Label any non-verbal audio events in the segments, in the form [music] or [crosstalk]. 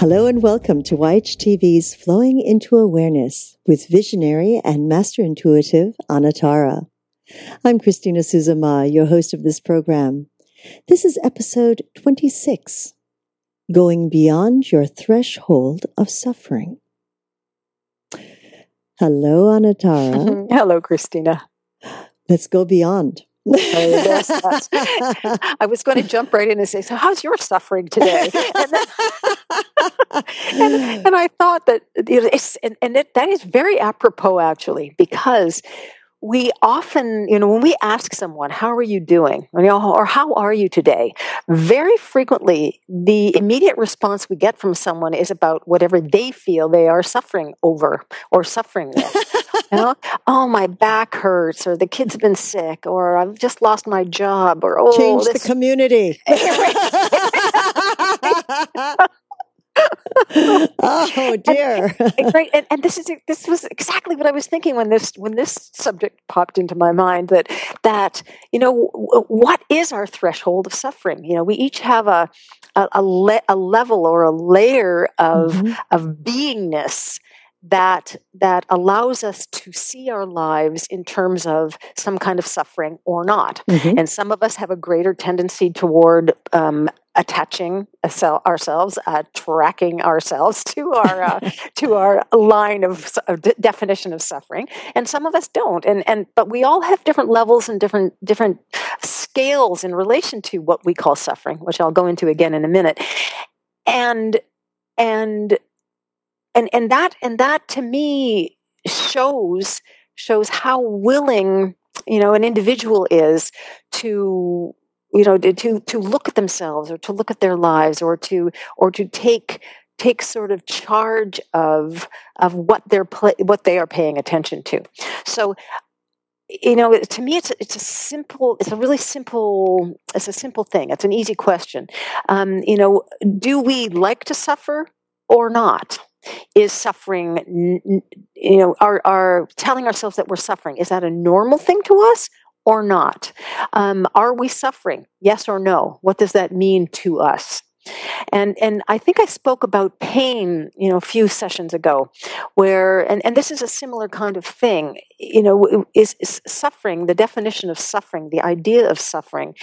Hello and welcome to YHTV's Flowing into Awareness with visionary and master intuitive Anatara. I'm Christina Suzuma, your host of this program. This is episode 26 Going Beyond Your Threshold of Suffering. Hello, Anatara. [laughs] Hello, Christina. Let's go beyond. [laughs] [laughs] I was going to jump right in and say, "So, how's your suffering today?" And, then, [laughs] and, and I thought that you know, it's, and, and it, that is very apropos, actually, because we often, you know, when we ask someone, "How are you doing?" or, you know, or "How are you today?" very frequently, the immediate response we get from someone is about whatever they feel they are suffering over or suffering with. You know, oh, my back hurts, or the kids have been sick, or I've just lost my job, or oh, Change this... the community. [laughs] oh [laughs] dear! And, right, and, and, this is this was exactly what I was thinking when this when this subject popped into my mind. That that you know what is our threshold of suffering? You know, we each have a a, a, le- a level or a layer of mm-hmm. of beingness that that allows us to see our lives in terms of some kind of suffering or not. Mm-hmm. And some of us have a greater tendency toward um, attaching ourselves, uh, tracking ourselves to our uh, [laughs] to our line of, of de- definition of suffering, and some of us don't. And and but we all have different levels and different different scales in relation to what we call suffering, which I'll go into again in a minute. And and and and that and that to me shows shows how willing you know an individual is to you know to to look at themselves or to look at their lives or to or to take take sort of charge of of what they're what they are paying attention to. So you know to me it's it's a simple it's a really simple it's a simple thing. It's an easy question. Um, you know do we like to suffer or not is suffering you know are, are telling ourselves that we're suffering. Is that a normal thing to us or not? Um, are we suffering? Yes or no? What does that mean to us? And and I think I spoke about pain, you know, a few sessions ago, where and, and this is a similar kind of thing. You know, is, is suffering the definition of suffering, the idea of suffering,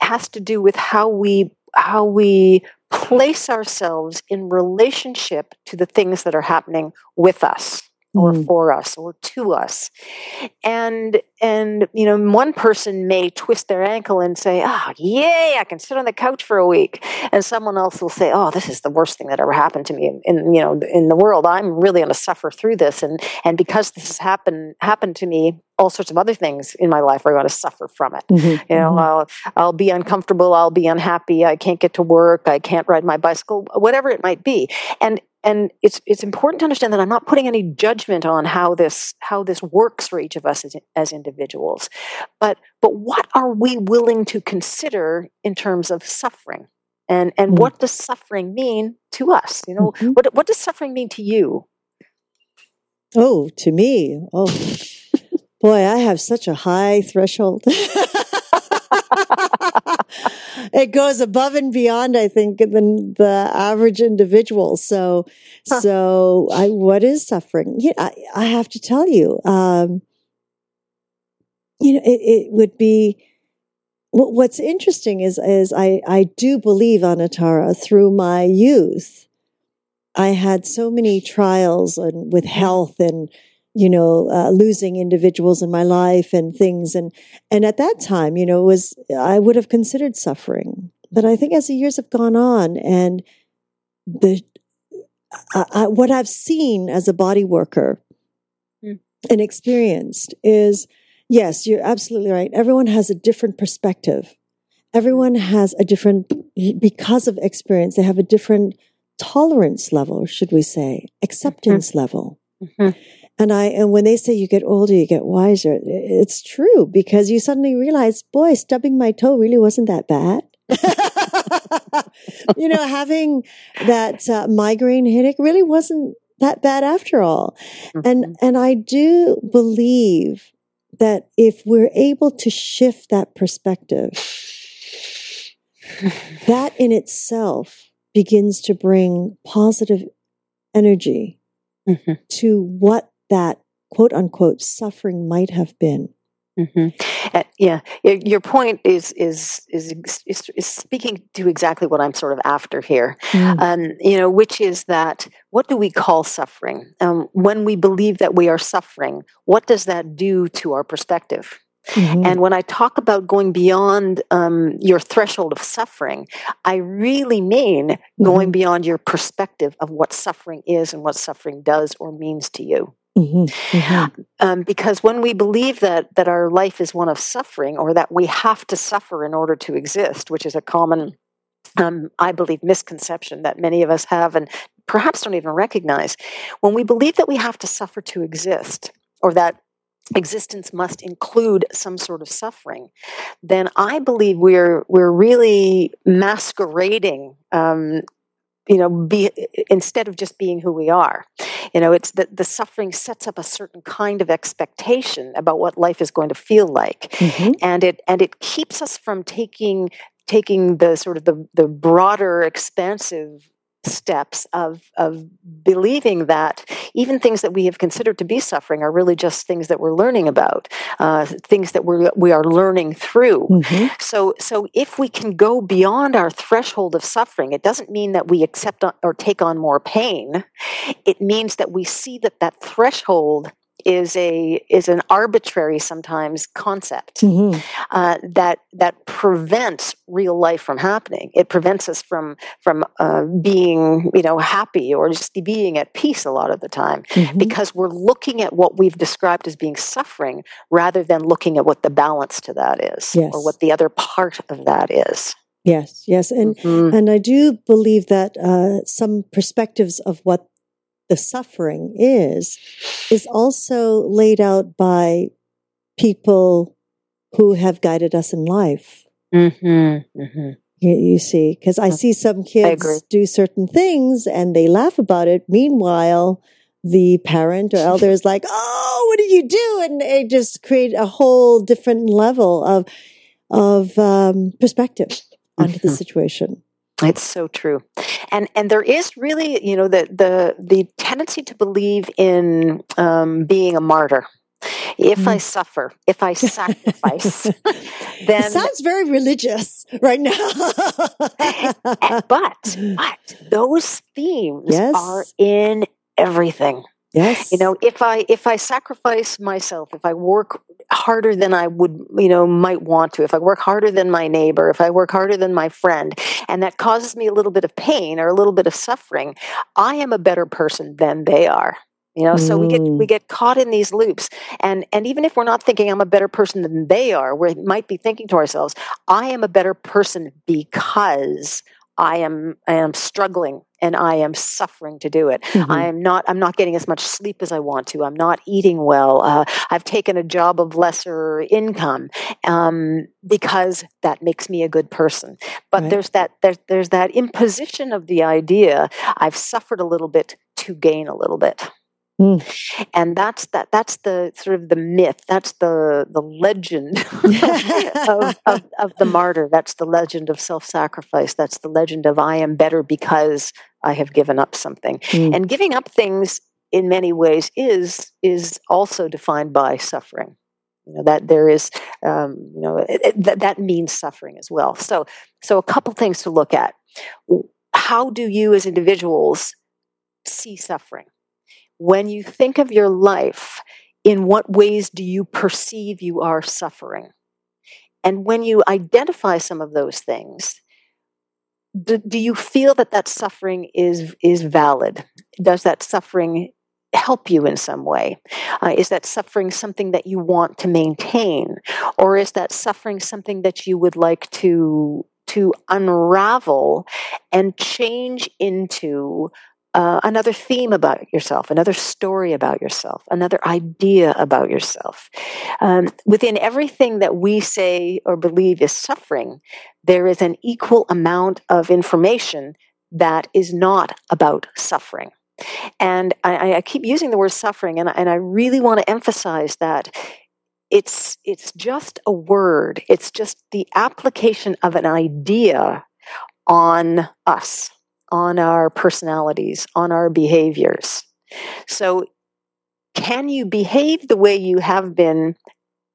has to do with how we how we place ourselves in relationship to the things that are happening with us or mm. for us or to us and and you know one person may twist their ankle and say oh yay i can sit on the couch for a week and someone else will say oh this is the worst thing that ever happened to me in, in you know in the world i'm really going to suffer through this and and because this has happened happened to me all sorts of other things in my life are going to suffer from it. Mm-hmm, you know, mm-hmm. I'll I'll be uncomfortable, I'll be unhappy, I can't get to work, I can't ride my bicycle, whatever it might be. And and it's it's important to understand that I'm not putting any judgment on how this how this works for each of us as, as individuals. But but what are we willing to consider in terms of suffering? And and mm-hmm. what does suffering mean to us? You know, mm-hmm. what what does suffering mean to you? Oh, to me. Oh [laughs] Boy, I have such a high threshold. [laughs] it goes above and beyond, I think, than the average individual. So, huh. so I, what is suffering? Yeah, I, I have to tell you, um, you know, it, it would be, what, what's interesting is, is I, I do believe, Anatara, through my youth, I had so many trials and with health and, you know, uh, losing individuals in my life and things. And, and at that time, you know, it was, I would have considered suffering. But I think as the years have gone on and the, I, I, what I've seen as a body worker mm. and experienced is, yes, you're absolutely right. Everyone has a different perspective. Everyone has a different, because of experience, they have a different tolerance level, should we say, acceptance mm-hmm. level. Mm-hmm. And I, and when they say you get older, you get wiser, it's true because you suddenly realize, boy, stubbing my toe really wasn't that bad. [laughs] you know, having that uh, migraine headache really wasn't that bad after all. Mm-hmm. And, and I do believe that if we're able to shift that perspective, that in itself begins to bring positive energy hmm to what that quote unquote suffering might have been. hmm Uh, yeah, your point is, is is is is speaking to exactly what I'm sort of after here. Mm. Um, you know, which is that what do we call suffering? Um, when we believe that we are suffering, what does that do to our perspective? Mhm. And when I talk about going beyond um, your threshold of suffering, I really mean going Mhm. beyond your perspective of what suffering is and what suffering does or means to you. Mhm. Mhm. Um, because when we believe that that our life is one of suffering, or that we have to suffer in order to exist, which is a common, um, I believe, misconception that many of us have and perhaps don't even recognize, when we believe that we have to suffer to exist, or that existence must include some sort of suffering, then I believe we're we're really masquerading. Um, you know, be instead of just being who we are, you know, it's that the suffering sets up a certain kind of expectation about what life is going to feel like, Mhm. and it and it keeps us from taking taking the sort of the the broader, expansive steps of of believing that even things that we have considered to be suffering are really just things that we're learning about, uh, things that we we are learning through. Mhm. So, so if we can go beyond our threshold of suffering, it doesn't mean that we accept on- or take on more pain. It means that we see that that threshold is a is an arbitrary sometimes concept Mhm. uh, that that prevents real life from happening. It prevents us from from uh, being you know happy or just being at peace a lot of the time Mhm. because we're looking at what we've described as being suffering rather than looking at what the balance to that is Yes. or what the other part of that is. Yes, yes, and Mhm. and I do believe that uh, some perspectives of what the suffering is is also laid out by people who have guided us in life. Mhm. Mhm. You, you see, because I see some kids do certain things and they laugh about it. Meanwhile, the parent or elder is like, "Oh, what did you do?" And they just create a whole different level of of um, perspective onto the Mhm. situation. It's so true, and and there is really, you know, the the the tendency to believe in um, being a martyr. If I Mm. suffer, if I sacrifice, it [laughs] [laughs] then sounds very religious right now. but but those themes Yes. are in everything. yes, you know if i if i sacrifice myself if i work harder than i would you know might want to. If i work harder than my neighbor if i work harder than my friend and that causes me a little bit of pain or a little bit of suffering i am a better person than they are you know? So we get Mm. we get caught in these loops. And and even if we're not thinking i'm a better person than they are we might be thinking to ourselves i am a better person because i am i am struggling and i am suffering to do it Mhm. I am not. I'm not getting as much sleep as I want to. I'm not eating well. Uh, I've taken a job of lesser income um, because that makes me a good person. But Right. there's that. There's, there's that imposition of the idea. I've suffered a little bit to gain a little bit. Mm. And that's that. That's the sort of the myth. That's the the legend [laughs] of, [laughs] of, of the martyr. That's the legend of self sacrifice. That's the legend of I am better because I have given up something. Mm. And giving up things in many ways is is also defined by suffering. You know that there is, um, you know, it, it, that that means suffering as well. So, so a couple things to look at. How do you, as individuals, see suffering? When you think of your life, in what ways do you perceive you are suffering? And when you identify some of those things, do, do you feel that that suffering is is valid? Does that suffering help you in some way? Uh, is that suffering something that you want to maintain, or is that suffering something that you would like to to unravel and change into uh, another theme about yourself, another story about yourself, another idea about yourself. Um, within everything that we say or believe is suffering, there is an equal amount of information that is not about suffering. And I, I keep using the word suffering, and, and I really want to emphasize that it's it's just a word. It's just the application of an idea on us on our personalities, on our behaviors. So, can you behave the way you have been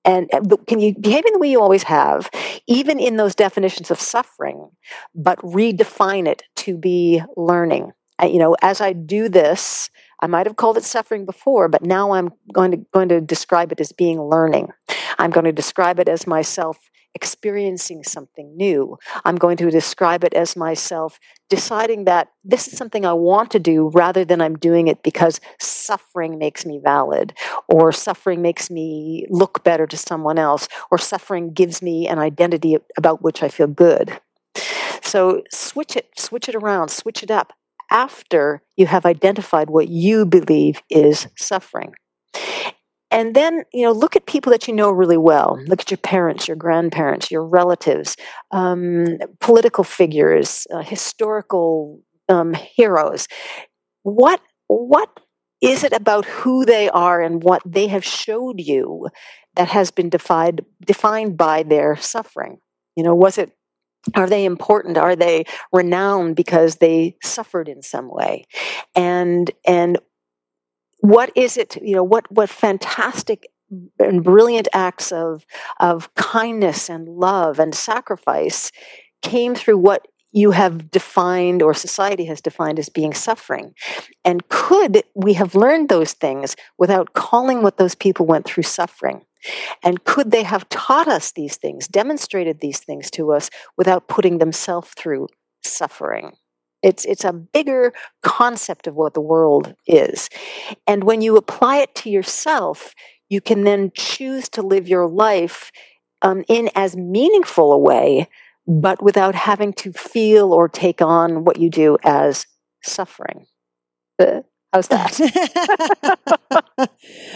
and uh, can you behave in the way you always have, even in those definitions of suffering, but redefine it to be learning? You know, as I do this, I might have called it suffering before, but now I'm going to going to describe it as being learning. I'm going to describe it as myself experiencing something new. I'm going to describe it as myself deciding that this is something I want to do rather than I'm doing it because suffering makes me valid, or suffering makes me look better to someone else, or suffering gives me an identity about which I feel good. So switch it, switch it around, switch it up after you have identified what you believe is suffering. And then, you know, look at people that you know really well. Look at your parents, your grandparents, your relatives, um, political figures, uh, historical um, heroes. What what is it about who they are and what they have showed you that has been defined defined by their suffering? You know, was it are they important are they renowned because they suffered in some way and and what is it you know what what fantastic and brilliant acts of of kindness and love and sacrifice came through what you have defined or society has defined as being suffering? And could we have learned those things without calling what those people went through suffering? And could they have taught us these things demonstrated these things to us without putting themselves through suffering it's, it's a bigger concept of what the world is. And when you apply it to yourself, you can then choose to live your life um, in as meaningful a way, but without having to feel or take on what you do as suffering. Uh, How's that? [laughs]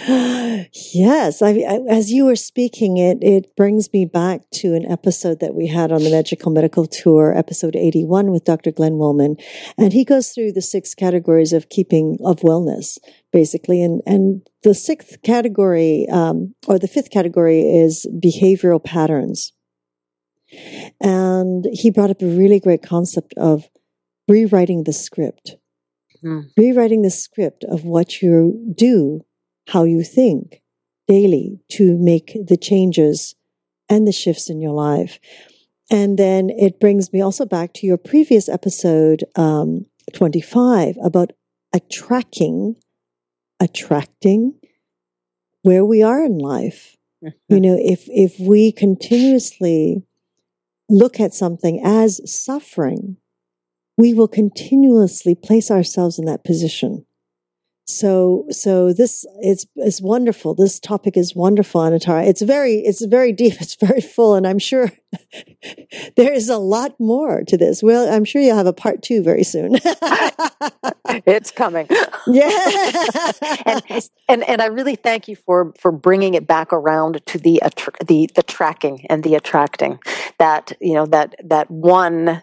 yes, I, I, as you were speaking, it it brings me back to an episode that we had on the Magical Medical Tour, episode eighty one, with Dr. Glenn Woolman, and he goes through the six categories of keeping of wellness, basically, and and the sixth category, um, or the fifth category, is behavioral patterns, and he brought up a really great concept of rewriting the script mm. rewriting the script of what you do, how you think daily to make the changes and the shifts in your life. And then it brings me also back to your previous episode, um, 25, about attracting, attracting where we are in life. You [laughs] know, if, if we continuously look at something as suffering, we will continuously place ourselves in that position. So, so this is, is wonderful. This topic is wonderful, Anatara. It's very, it's very deep. [laughs] It's very full. And I'm sure [laughs] there is a lot more to this. Well, I'm sure you'll have a part two very soon. [laughs] it's coming. Yeah. and, and, and I really thank you for, for bringing it back around to the, the, the tracking and the attracting that, you know, that, that one,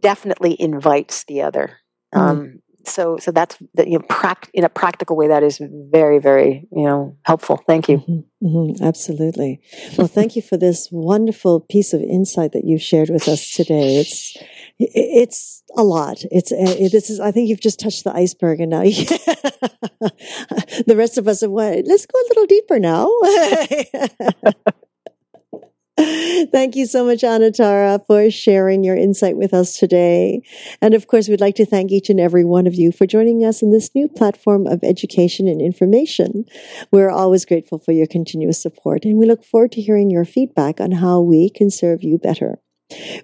definitely invites the other. Mm. Um, so, so that's you know, pract- in a practical way. That is very, very, you know, helpful. Thank you. Mm-hmm, mm-hmm, absolutely. Well, thank you for this wonderful piece of insight that you shared with us today. It's, it's a lot. It's, it, this is, I think you've just touched the iceberg and now [laughs] the rest of us are what, let's go a little deeper now. [laughs] Thank you so much, Anatara, for sharing your insight with us today. And of course, we'd like to thank each and every one of you for joining us in this new platform of education and information. We're always grateful for your continuous support, and we look forward to hearing your feedback on how we can serve you better.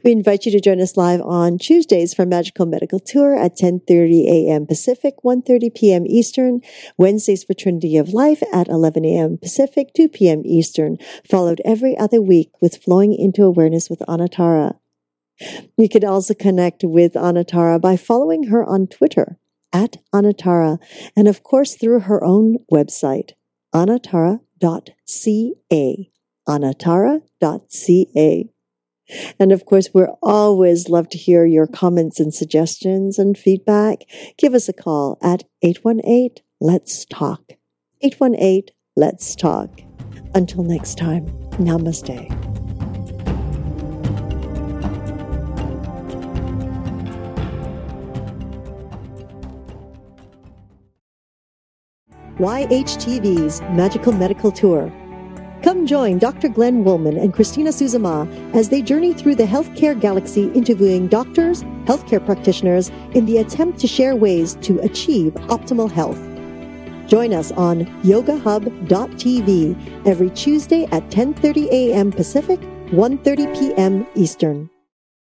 We invite you to join us live on Tuesdays for Magical Medical Tour at 10:30 a.m. Pacific, 1:30 p.m. Eastern, Wednesdays for Trinity of Life at 11 a.m. Pacific, 2 p.m. Eastern, followed every other week with Flowing into Awareness with Anatara. You can also connect with Anatara by following her on Twitter at Anatara and of course through her own website, anatara.ca. Anatara.ca. And of course, we're always love to hear your comments and suggestions and feedback. Give us a call at 818 Let's Talk. 818 Let's Talk. Until next time, namaste. YHTV's Magical Medical Tour Come join Dr. Glenn Woolman and Christina Suzama as they journey through the healthcare galaxy interviewing doctors, healthcare practitioners in the attempt to share ways to achieve optimal health. Join us on yogahub.tv every Tuesday at 10:30 a.m. Pacific, 1:30 p.m. Eastern.